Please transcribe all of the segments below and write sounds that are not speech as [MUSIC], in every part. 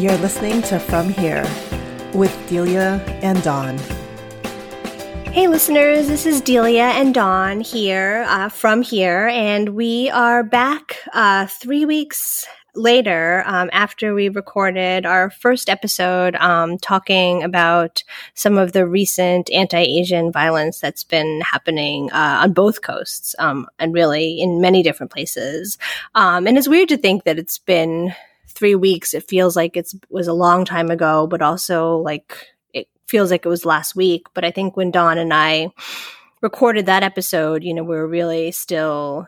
You're listening to From Here with Delia and Dawn. Hey, listeners, this is Delia and Dawn here uh, from here, and we are back uh, three weeks later um, after we recorded our first episode um, talking about some of the recent anti-asian violence that's been happening uh, on both coasts um, and really in many different places um, and it's weird to think that it's been three weeks it feels like it was a long time ago but also like it feels like it was last week but i think when dawn and i recorded that episode you know we were really still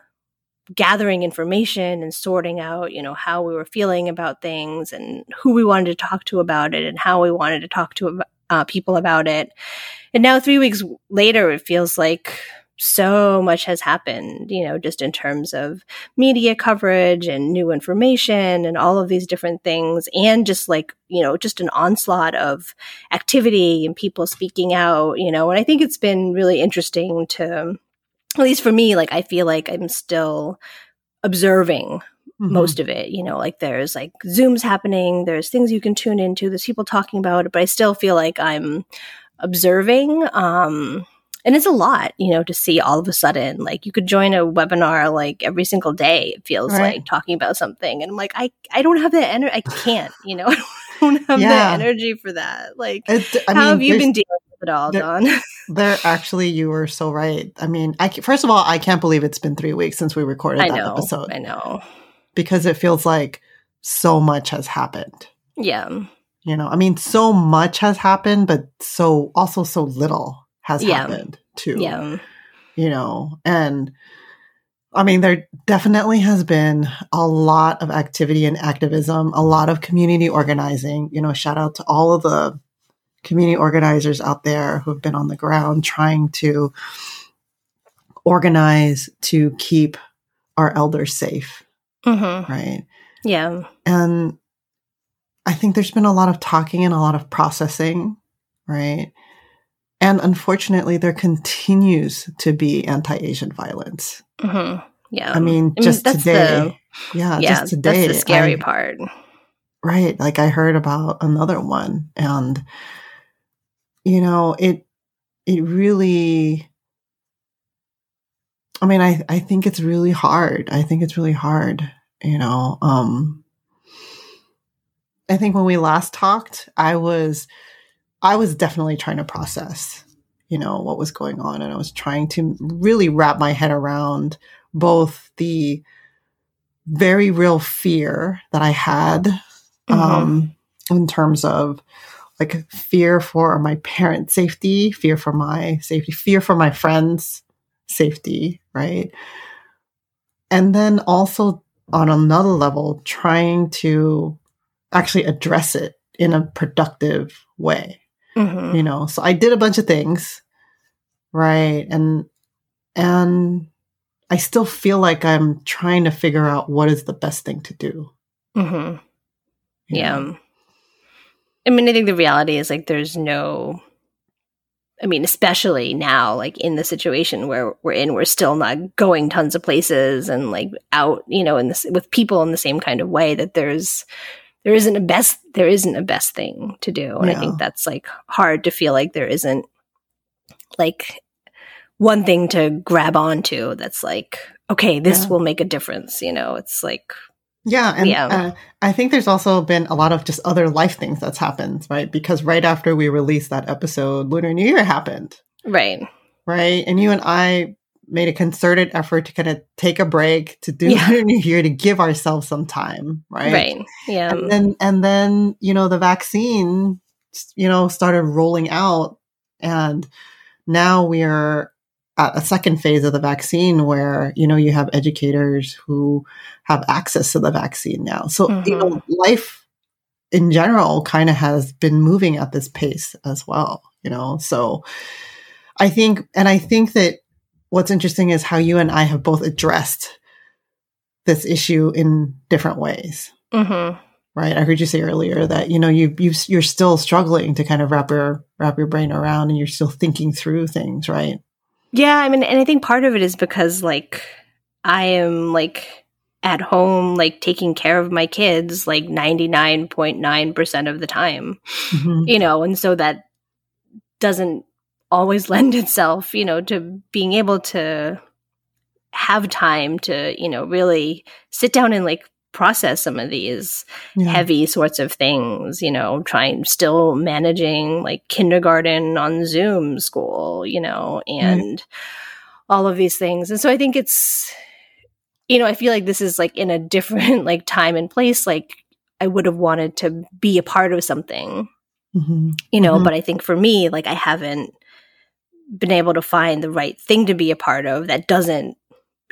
gathering information and sorting out, you know, how we were feeling about things and who we wanted to talk to about it and how we wanted to talk to uh, people about it. And now, three weeks later, it feels like so much has happened, you know, just in terms of media coverage and new information and all of these different things. And just like, you know, just an onslaught of activity and people speaking out, you know, and I think it's been really interesting to, at least for me, like I feel like I'm still observing mm-hmm. most of it. You know, like there's like Zooms happening, there's things you can tune into, there's people talking about it, but I still feel like I'm observing. Um, and it's a lot, you know, to see all of a sudden, like you could join a webinar like every single day. It feels right. like talking about something, and I'm like, I, I don't have the energy. I can't, you know, [LAUGHS] I don't have yeah. the energy for that. Like, it, how mean, have you been dealing With it all, there, Dawn. [LAUGHS] there, actually, you were so right. I mean, I first of all, I can't believe it's been three weeks since we recorded I that know, episode. I know because it feels like so much has happened. Yeah, you know, I mean, so much has happened, but so also so little has yeah. happened too. Yeah, you know, and. I mean, there definitely has been a lot of activity and activism, a lot of community organizing. You know, shout out to all of the community organizers out there who've been on the ground trying to organize to keep our elders safe. Mm-hmm. Right. Yeah. And I think there's been a lot of talking and a lot of processing. Right. And unfortunately, there continues to be anti Asian violence. Mm-hmm. Yeah. I mean, just I mean, today. The, yeah, yeah, just today. That's the scary I, part. Right. Like I heard about another one and you know, it it really I mean, I I think it's really hard. I think it's really hard, you know. Um I think when we last talked, I was I was definitely trying to process, you know, what was going on and I was trying to really wrap my head around both the very real fear that I had mm-hmm. um in terms of like fear for my parents' safety, fear for my safety, fear for my friends' safety, right? And then also on another level, trying to actually address it in a productive way. Mm-hmm. You know, so I did a bunch of things, right? And and I still feel like I'm trying to figure out what is the best thing to do. Mm-hmm. Yeah. Know? I mean, I think the reality is like there's no. I mean, especially now, like in the situation where we're in, we're still not going tons of places and like out, you know, in this with people in the same kind of way that there's there isn't a best there isn't a best thing to do, and I think that's like hard to feel like there isn't like one thing to grab onto that's like okay, this yeah. will make a difference. You know, it's like yeah, and yeah. Uh, I think there's also been a lot of just other life things that's happened, right? Because right after we released that episode, Lunar New Year happened. Right. Right. And you and I made a concerted effort to kind of take a break to do yeah. [LAUGHS] New Year to give ourselves some time, right? Right. Yeah. And then and then, you know, the vaccine, you know, started rolling out and now we are at a second phase of the vaccine where you know you have educators who have access to the vaccine now so mm-hmm. you know life in general kind of has been moving at this pace as well you know so i think and i think that what's interesting is how you and i have both addressed this issue in different ways mm-hmm. right i heard you say earlier that you know you, you you're still struggling to kind of wrap your wrap your brain around and you're still thinking through things right yeah, I mean, and I think part of it is because like I am like at home, like taking care of my kids like 99.9% of the time, mm-hmm. you know, and so that doesn't always [LAUGHS] lend itself, you know, to being able to have time to, you know, really sit down and like process some of these yeah. heavy sorts of things, you know, trying still managing like kindergarten on Zoom school, you know, and all of these things. And so I think it's you know, I feel like this is like in a different [LAUGHS] like time and place. Like I would have wanted to be a part of something, mm-hmm. you know, mm-hmm. but I think for me, like I haven't been able to find the right thing to be a part of that doesn't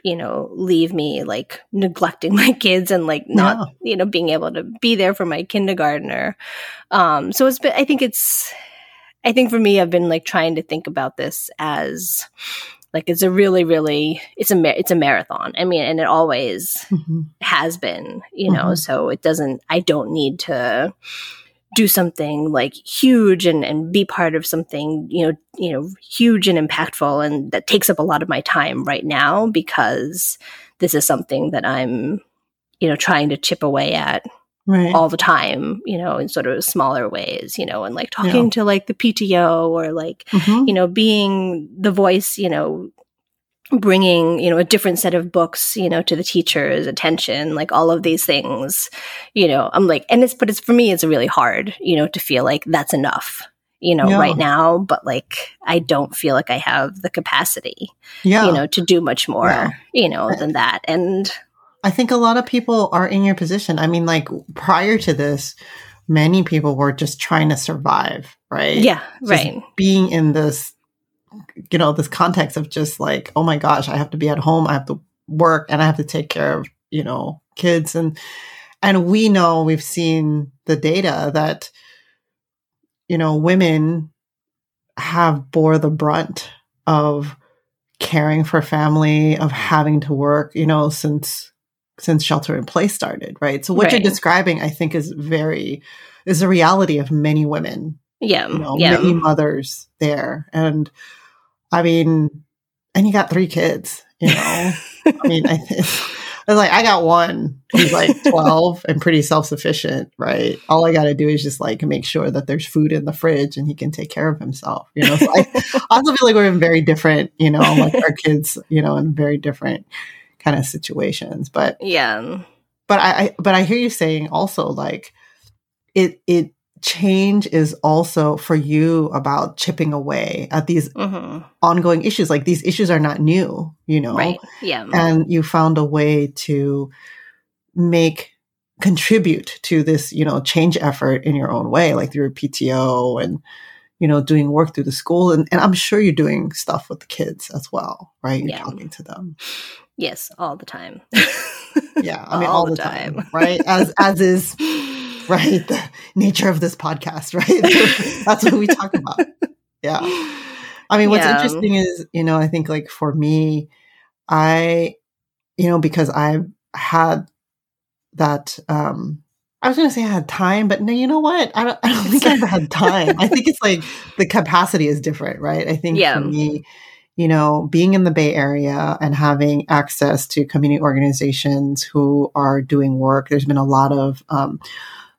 you know leave me like neglecting [LAUGHS] my kids and like not no. you know being able to be there for my kindergartner um so it's been i think it's i think for me i've been like trying to think about this as like it's a really, really it's a it's a marathon. I mean, and it always mm-hmm. has been, you know. Mm-hmm. So it doesn't. I don't need to do something like huge and, and be part of something you know you know huge and impactful and that takes up a lot of my time right now because this is something that i'm you know trying to chip away at right. all the time, you know, in sort of smaller ways, you know, and like talking yeah. to like the PTO or like, mm-hmm. you know, being the voice, you know, bringing you know a different set of books you know to the teacher's attention like all of these things you know i'm like and it's but it's for me it's really hard you know to feel like that's enough you know yeah. right now but like i don't feel like i have the capacity yeah. you know to do much more yeah. you know than that and I think a lot of people are in your position. I mean, like prior to this, many people were just trying to survive, right? Yeah, just right. Being in this, you know, this context of just like, oh my gosh, I have to be at home, I have to work, and I have to take care of, you know, kids and and we know we've seen the data that you know women have bore the brunt of caring for family of having to work you know since since shelter in place started, right? So what right. you're describing, I think, is very is a reality of many women. Yeah, you know, yeah. many mothers there, and I mean, and you got three kids. You know, I mean, I think. I was like, I got one who's like [LAUGHS] 12 and pretty self sufficient, right? All I got to do is just like make sure that there's food in the fridge and he can take care of himself, you know? So I [LAUGHS] also feel like we're in very different, you know, like our kids, you know, in very different kind of situations. But yeah, but I, I but I hear you saying also like it it change is also for you about chipping away at these mm-hmm. ongoing issues. Like these issues are not new, you know. Right. Yeah. And you found a way to make contribute to this, you know, change effort in your own way, like through PTO and you know, doing work through the school. And, and I'm sure you're doing stuff with the kids as well, right? You're yeah. talking to them. Yes, all the time. yeah, I [LAUGHS] mean all, all the, the time. time, right? As as is [LAUGHS] [LAUGHS] right the nature of this podcast, right? [LAUGHS] That's what we talk about. Yeah. I mean, what's yeah. interesting is, you know, I think like for me, I, you know, because I've had that um I was going to say I had time, but no, you know what? I don't, I don't think I've had time. I think it's [LAUGHS] like the capacity is different, right? I think yeah. for me, you know, being in the Bay Area and having access to community organizations who are doing work, there's been a lot of um,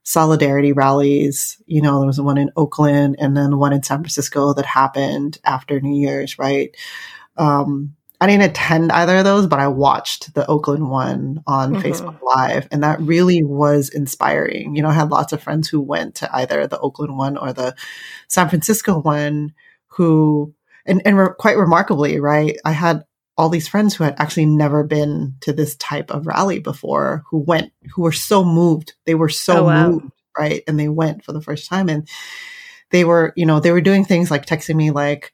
solidarity rallies. You know, there was one in Oakland and then one in San Francisco that happened after New Year's, right? Um, I didn't attend either of those, but I watched the Oakland one on mm-hmm. Facebook Live, and that really was inspiring. You know, I had lots of friends who went to either the Oakland one or the San Francisco one who and and re- quite remarkably, right? I had all these friends who had actually never been to this type of rally before, who went, who were so moved. They were so oh, wow. moved, right? And they went for the first time, and they were, you know, they were doing things like texting me, like,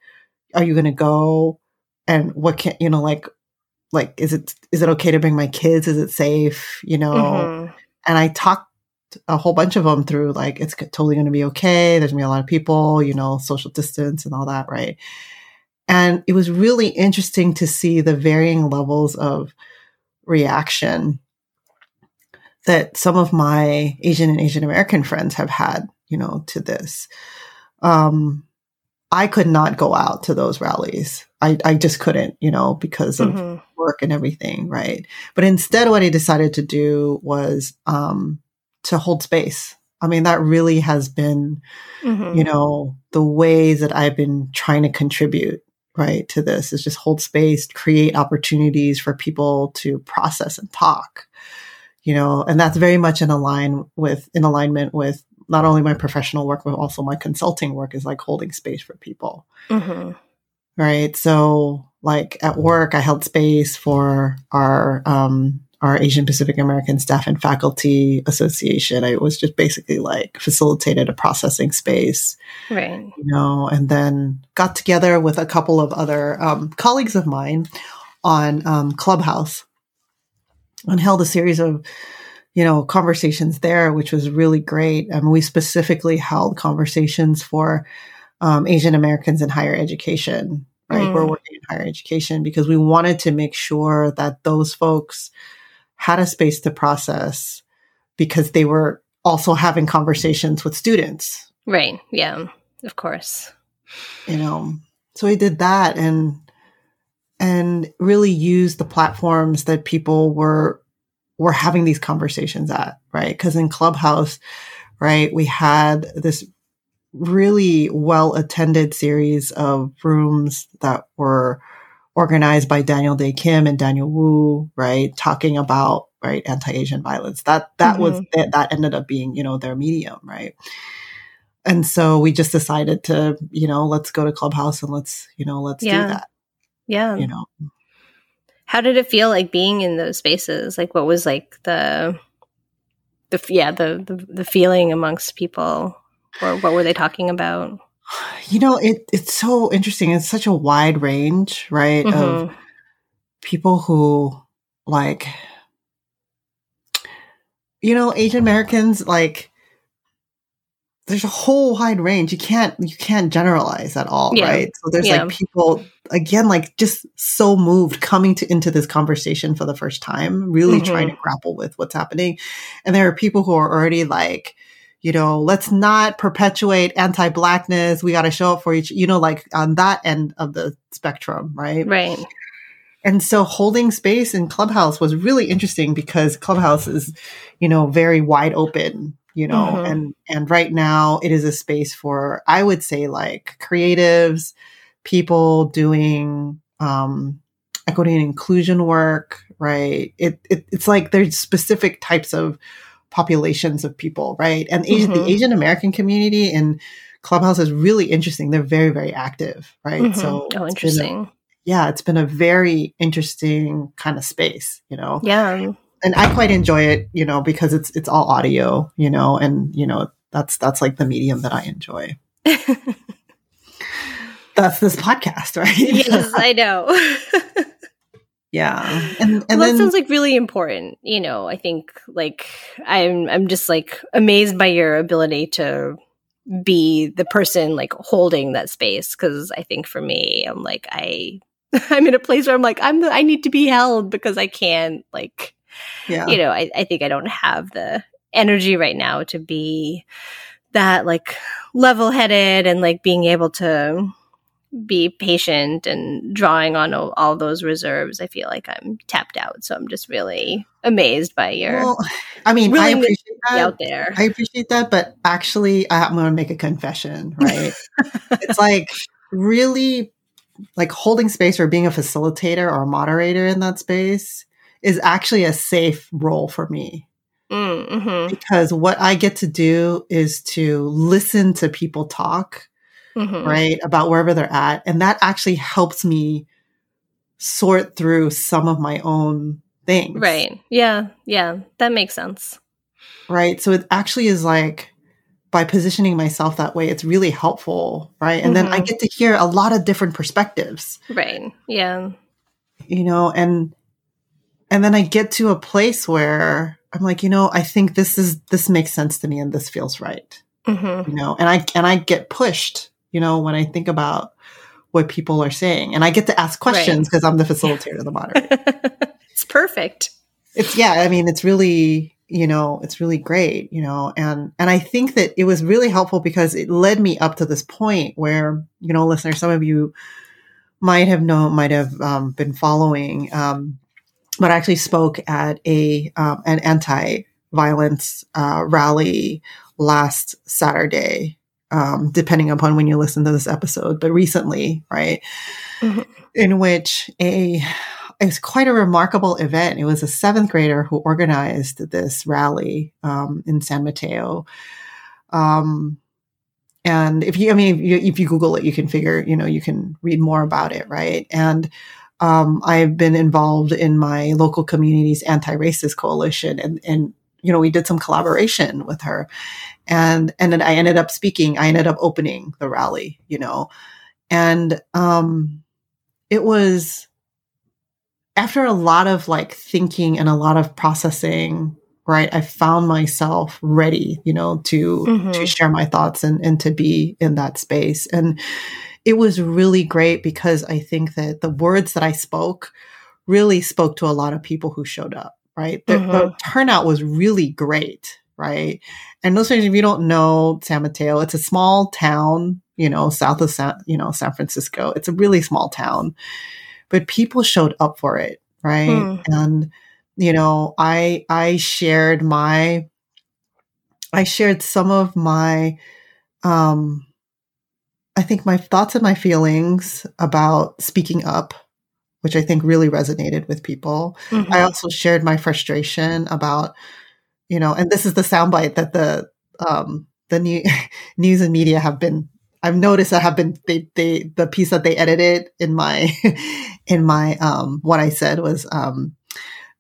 "Are you going to go?" And what can you know, like, like is it is it okay to bring my kids? Is it safe? You know? Mm-hmm. And I talked a whole bunch of them through like it's totally going to be okay. There's going to be a lot of people, you know, social distance and all that, right? And it was really interesting to see the varying levels of reaction that some of my Asian and Asian American friends have had, you know, to this. Um, I could not go out to those rallies. I, I just couldn't, you know, because of, mm-hmm. work and everything, right? But instead, what I decided to do was um, to hold space. I mean, that really has been, mm-hmm. you know, the ways that I've been trying to contribute, right, to this is just hold space, create opportunities for people to process and talk, you know, and that's very much in align with, in alignment with not only my professional work, but also my consulting work is like holding space for people. Mm-hmm. Right. So, like at work, I held space for our, um, our Asian Pacific American Staff and Faculty Association. I was just basically like facilitated a processing space. Right. You know, and then got together with a couple of other um, colleagues of mine on um, Clubhouse and held a series of you know, conversations there, which was really great. And we specifically held conversations for um, Asian Americans in higher education, right? Mm. We're working in higher education because we wanted to make sure that those folks had a space to process because they were also having conversations with students. Right. Yeah. Of course. You know, so we did that and and really used the platforms that people were we're having these conversations at, right? Because in Clubhouse, right, we had this really well attended series of rooms that were organized by Daniel Dae Kim and Daniel Wu, right, talking about right anti-Asian violence. That that mm-hmm. was that, that ended up being you know their medium, right? And so we just decided to you know let's go to Clubhouse and let's you know let's yeah. do that. Yeah, you know how did it feel like being in those spaces? Like, what was like the the yeah the the, the feeling amongst people, or what were they talking about? [SIGHS] You know, it it's so interesting. It's such a wide range, right, mm-hmm. of people who like you know asian americans like there's a whole wide range. You can't you can't generalize at all, yeah. right? So there's yeah. like people again like just so moved coming to into this conversation for the first time, really mm-hmm. trying to grapple with what's happening. And there are people who are already like you know, let's not perpetuate anti-blackness. We got to show up for each, you know, like on that end of the spectrum, right? Right. And so holding space in Clubhouse was really interesting because Clubhouse is, you know, very wide open you know mm-hmm. and and right now it is a space for i would say like creatives people doing um equity and inclusion work right it, it it's like there's specific types of populations of people right and mm-hmm. the asian american community in clubhouse is really interesting they're very very active right mm-hmm. so oh interesting a, yeah it's been a very interesting kind of space you know yeah and I quite enjoy it, you know, because it's it's all audio, you know, and you know that's that's like the medium that I enjoy. [LAUGHS] that's this podcast, right? yes, I know. [LAUGHS] yeah, and and well, that sounds like really important. You know, I think like I'm I'm just like amazed by your ability to be the person like holding that space because I think for me, I'm like I [LAUGHS] I'm in a place where I'm like I'm the I need to be held because I can't like yeah. you know, I, I think I don't have the energy right now to be that like level headed and like being able to be patient and drawing on all, all, those reserves. I feel like I'm tapped out. So I'm just really amazed by your. Well, I mean, I appreciate that out there. I appreciate that, but actually, I'm going to make a confession. [LAUGHS] Right? it's like really like holding space or being a facilitator or a moderator in that space is actually a safe role for me. Mm-hmm. Because what I get to do is to listen to people talk, mm-hmm. right, about wherever they're at. And that actually helps me sort through some of my own things. Right. Yeah. Yeah. That makes sense. Right. So it actually is like, by positioning myself that way, it's really helpful, right? And mm-hmm. then I mm-hmm. get to hear a lot of different perspectives. Right. Yeah. You know, and and then I get to a place where I'm like, you know, I think this is this makes sense to me and this feels right. Mm-hmm. You know, and I and I get pushed, you know, when I think about what people are saying, and I get to ask questions because right. I'm the facilitator, of the moderator. [LAUGHS] it's perfect. It's yeah. I mean, it's really you know it's really great you know and and i think that it was really helpful because it led me up to this point where you know listeners some of you might have known, might have um, been following, um, but I actually spoke at a um, an anti-violence uh, rally last Saturday, um, depending upon when you listen to this episode, but recently, right, mm-hmm. in which a it was quite a remarkable event. It was a seventh grader who organized this rally um, in San Mateo. Um, and if you, I mean, if you, if you, Google it, you can figure, you know, you can read more about it, right? And um, I've been involved in my local community's anti-racist coalition, and and you know, we did some collaboration with her, and and then I ended up speaking. I ended up opening the rally, you know, and um, it was after a lot of like thinking and a lot of processing right i found myself ready you know to mm-hmm. to share my thoughts and and to be in that space and it was really great because i think that the words that i spoke really spoke to a lot of people who showed up right? The, mm-hmm. the turnout was really great right? And listeners if you don't know san mateo it's a small town you know south of san you know san francisco. It's a really small town but people showed up for it right? Mm. and you know, I I shared my I shared some of my um I think my thoughts and my feelings about speaking up, which I think really resonated with people. Mm-hmm. I also shared my frustration about, you know, and this is the soundbite that the um the new [LAUGHS] news and media have been I've noticed that have been they they the piece that they edited in my [LAUGHS] in my um what I said was um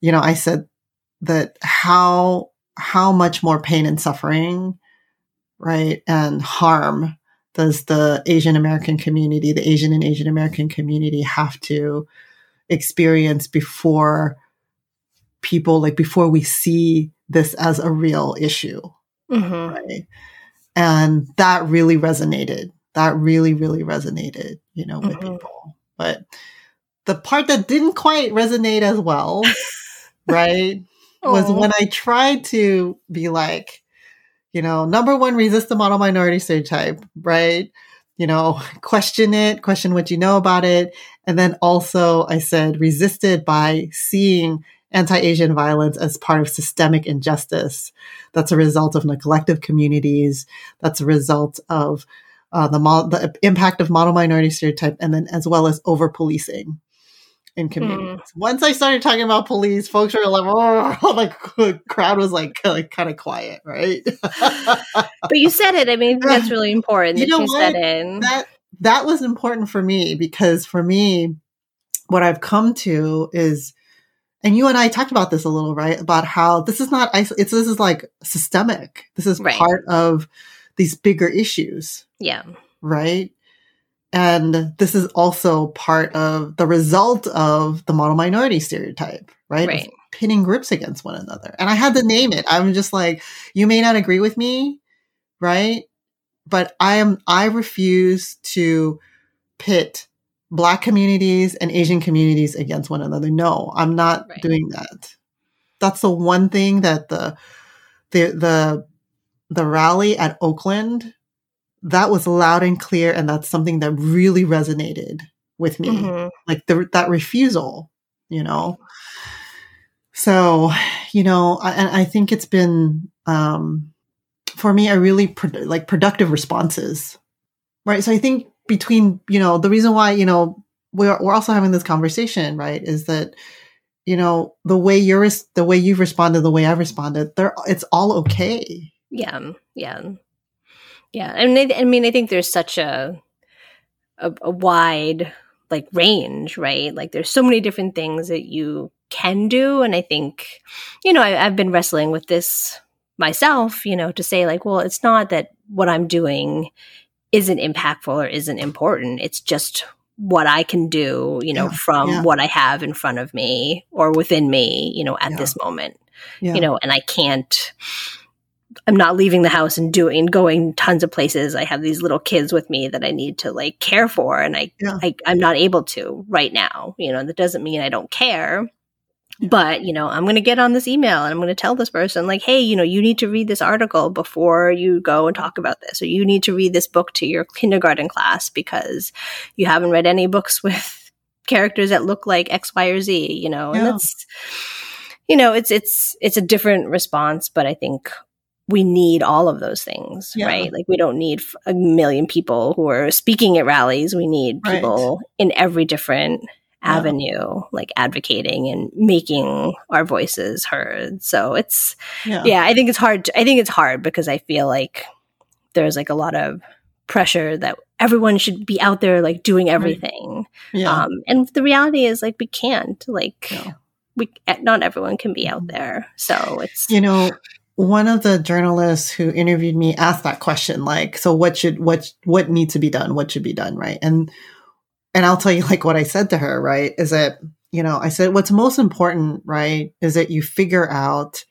you know, I said that how how much more pain and suffering, right, and harm does the Asian American community, the Asian and Asian American community have to experience before people like before we see this as a real issue. Mm-hmm. Right. And that really resonated. That really, really resonated, you know, with mm-hmm. people. But the part that didn't quite resonate as well [LAUGHS] right? was when I tried to be like, you know, number one, resist the model minority stereotype, right? You know, [LAUGHS] question it, question what you know about it. And then also I said resisted by seeing anti-Asian violence as part of systemic injustice. That's a result of neglect of communities. That's a result of uh, the, mo- the impact of model minority stereotype and then as well as over policing in communities. Mm. Once I started talking about police, folks were like, oh, [LAUGHS] like the crowd was like, like kind of quiet, right? [LAUGHS] but you said it. I mean, that's [LAUGHS] really important you that you what? said it. That that was important for me because for me, what I've come to is, and you and I talked about this a little, right? About how this is not it's this is like systemic. This is right. part of these bigger issues. Yeah. Right. And this is also part of the result of the model minority stereotype, right? right. Pinning groups against one another. And I had to name it. I'm just like, you may not agree with me, right? But I am, I refuse to pit black communities and Asian communities against one another. No, I'm not right. doing that. That's the one thing that the, the, the, the rally at Oakland that was loud and clear and that's something that really resonated with me mm-hmm. like the, that refusal you know so you know I, and i think it's been um for me a really pro- like productive responses. Right? So i think between you know the reason why you know we're, we're also having this conversation right is that you know the way you're the way you've responded the way i've responded there it's all okay. Yeah. Yeah. Yeah, and I, I mean, I think there's such a, a a wide like range, right? Like there's so many different things that you can do, and I think, you know, I, I've been wrestling with this myself, you know, to say like, well, it's not that what I'm doing isn't impactful or isn't important. It's just what I can do, you know, yeah, from yeah. what I have in front of me or within me, you know, at yeah. this moment. You know, and I can't I'm not leaving the house and doing going tons of places. I have these little kids with me that I need to like care for, and I. I I'm not able to right now. You know, that doesn't mean I don't care. But you know i'm going to get on this email and i'm going to tell this person like hey you know you need to read this article before you go and talk about this or you need to read this book to your kindergarten class because you haven't read any books [LAUGHS] with characters that look like x y or z you know and Yeah. that's you know it's it's it's a different response but i think we need all of those things Yeah. right like we don't need a million people who are speaking at rallies we need Right. people in every different Yeah. avenue like advocating and making our voices heard so it's Yeah. yeah i think it's hard to, i think it's hard because i feel like there's like a lot of pressure that everyone should be out there like doing everything Yeah. um and the reality is like we can't like Yeah. we not everyone can be Mm-hmm. out there so it's you know one of the journalists who interviewed me asked that question like so what should what what needs to be done what should be done right and and i'll tell you like what i said to her right is that you know i said what's most important right is that you figure out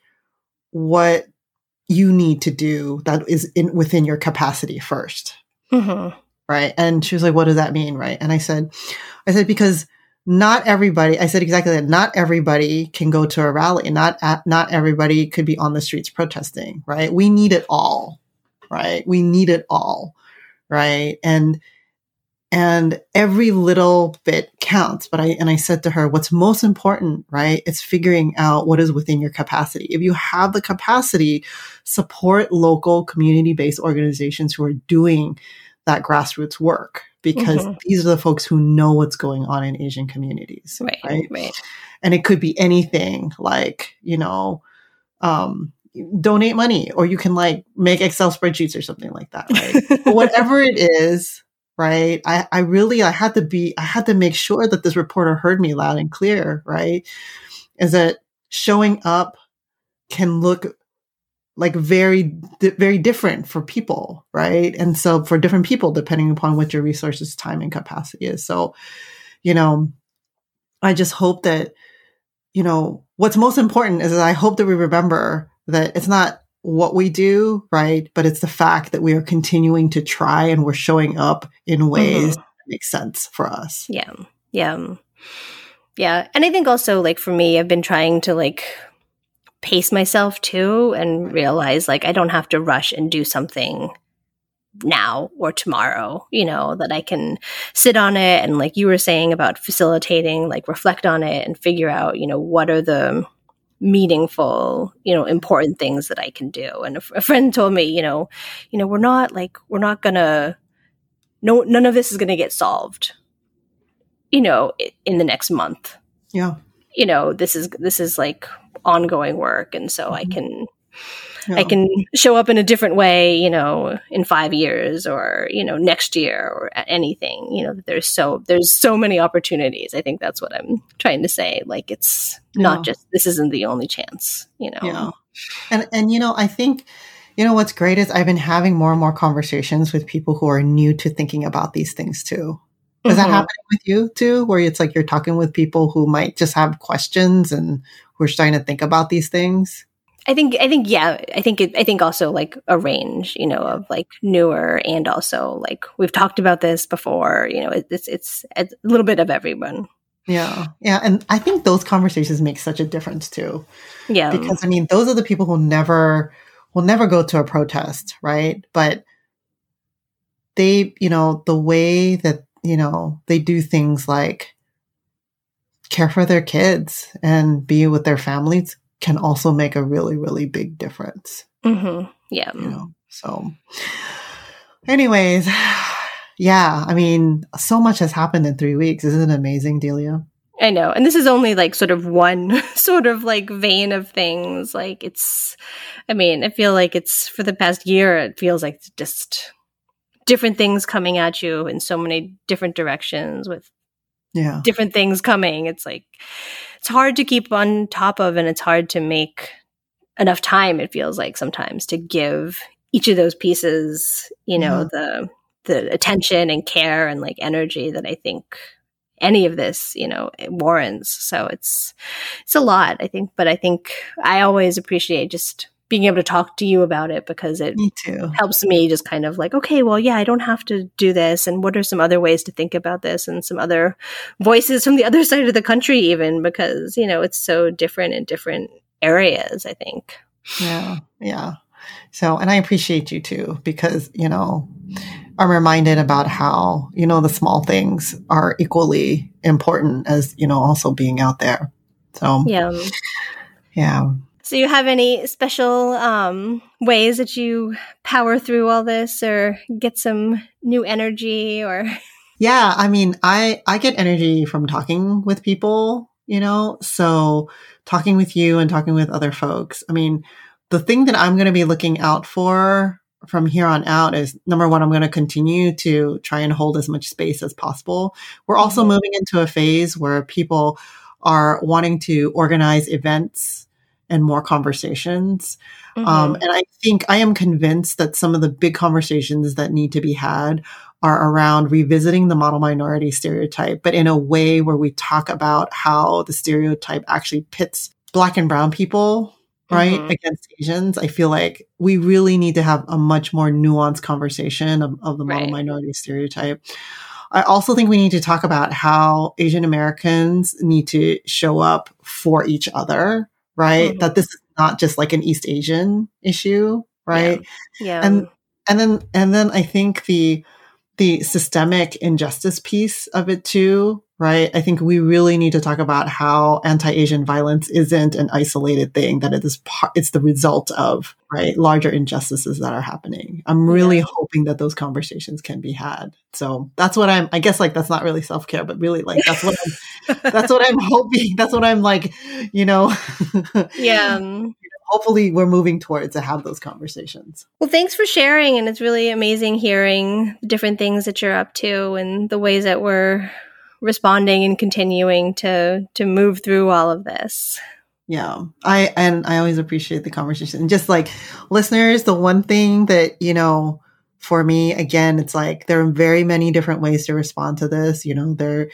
what you need to do that is in within your capacity first Mhm. right? And she was like, "What does that mean?" Right? And I said, "I said because not everybody." I said exactly that. Not everybody can go to a rally. Not at, not everybody could be on the streets protesting. Right? We need it all. Right? We need it all. Right? And and every little bit counts. But I and I said to her, "What's most important, right? It's figuring out what is within your capacity. If you have the capacity, support local community-based organizations who are doing." that grassroots work because Mhm. these are the folks who know what's going on in Asian communities. right Right. right And it could be anything like, you know, um, donate money or you can like make Excel spreadsheets or something like that. Right. [LAUGHS] whatever it is, right. I, I really, I had to be, I had to make sure that this reporter heard me loud and clear. Right. Is that showing up can look like very very different for people right and so for different people depending upon what your resources time and capacity is so you know i just hope that you know what's most important is that i hope that we remember that it's not what we do right but it's the fact that we are continuing to try and we're showing up in mm-hmm. ways that make sense for us Yeah. Yeah. Yeah. And I think also like for me, I've been trying to like pace myself too and realize like I don't have to rush and do something now or tomorrow, you know, that I can sit on it and like you were saying about facilitating, like reflect on it and figure out, you know, what are the meaningful, you know, important things that I can do. And a, friend told me, you know, you know, we're not like we're not to no none of this is to get solved you know in the next month yeah you know this is this is like ongoing work and so i Mhm. can yeah. i can show up in a different way you know in 5 years or you know next year or anything you know there's so there's so many opportunities i think that's what i'm trying to say like it's not just this isn't the only chance you know Yeah. And and you know, I think you know what's great is I've been having more and more conversations with people who are new to thinking about these things too. Is that Mhm. happening with you too? Where it's like you're talking with people who might just have questions and who are starting to think about these things? I think I think yeah, I think it, I think also like a range, you know, of like newer and also like we've talked about this before, you know, it, it's it's a little bit of everyone. Yeah. Yeah. And I think those conversations make such a difference too. Yeah. Because I mean, those are the people who never will never go to a protest, right? But they, you know, the way that, you know, they do things like care for their kids and be with their families can also make a really, really big difference, hmm Yeah. you know? So, anyways, yeah, I mean, so much has happened in three weeks. Isn't it amazing, Delia? I know. And this is only like sort of one [LAUGHS] sort of like vein of things. Like it's I mean, I feel like it's for the past year it feels like just different things coming at you in so many different directions with Yeah. different things coming. It's like it's hard to keep on top of and it's hard to make enough time it feels like sometimes to give each of those pieces, you know, mm-hmm. the the attention and care and like energy that I think any of this, you know, warrants. So it's it's a lot, I think, but I think I always appreciate just being able to talk to you about it because it Me helps me just kind of like, okay, well, yeah, I don't have to do this. And what are some other ways to think about this and some other voices from the other [LAUGHS] side of the country, even because, you know, it's so different in different areas, I think. Yeah. Yeah. So, and I appreciate you too, because, you know, I'm reminded about how, you know, the small things are equally important as, you know, also being out there. So, Yeah. yeah. So, you have any special um, ways that you power through all this or get some new energy or? [LAUGHS] Yeah, I mean, I I get energy from talking with people, you know. So talking with you and talking with other folks. I mean, the thing that I'm going to be looking out for from here on out is number one, I'm going to continue to try and hold as much space as possible. We're also Mhm. moving into a phase where people are wanting to organize events and more conversations. Um, Mhm. and I think I am convinced that some of the big conversations that need to be had are around revisiting the model minority stereotype, but in a way where we talk about how the stereotype actually pits black and brown people, right, Mhm. against Asians. I feel like we really need to have a much more nuanced conversation of, of the model Right. minority stereotype. I also think we need to talk about how Asian Americans need to show up for each other, right? Mhm. That this is not just like an East Asian issue, right? yeah. and and then and then I think the the systemic injustice piece of it too, right? I think we really need to talk about how anti-Asian violence isn't an isolated thing; that it is part, it's the result of right larger injustices that are happening. I'm really Yeah. hoping that those conversations can be had. So that's what I'm. I guess like that's not really self care, but really like that's what I'm, [LAUGHS] that's what I'm hoping. That's what I'm like, you know. [LAUGHS] yeah. Um, Hopefully, we're moving towards to have those conversations. Well, thanks for sharing. And it's really amazing hearing the different things that you're up to and the ways that we're responding and continuing to to move through all of this. Yeah. I and I always appreciate the conversation. And just like listeners, the one thing that, you know, for me, again, it's like there are very many different ways to respond to this. You know, there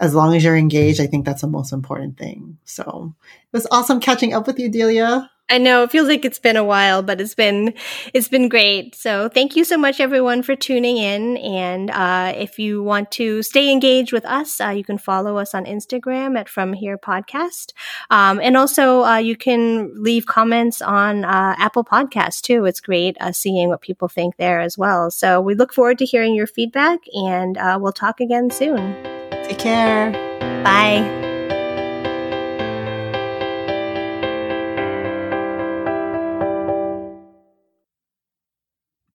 as long as you're engaged, I think that's the most important thing. So it was awesome catching up with you, Delia. I know it feels like it's been a while, but it's been it's been great. So thank you so much, everyone, for tuning in. And uh, if you want to stay engaged with us, uh, you can follow us on Instagram at From Here Podcast, um, and also uh, you can leave comments on uh, Apple Podcasts too. It's great uh, seeing what people think there as well. So we look forward to hearing your feedback, and uh, we'll talk again soon. Take care. Bye.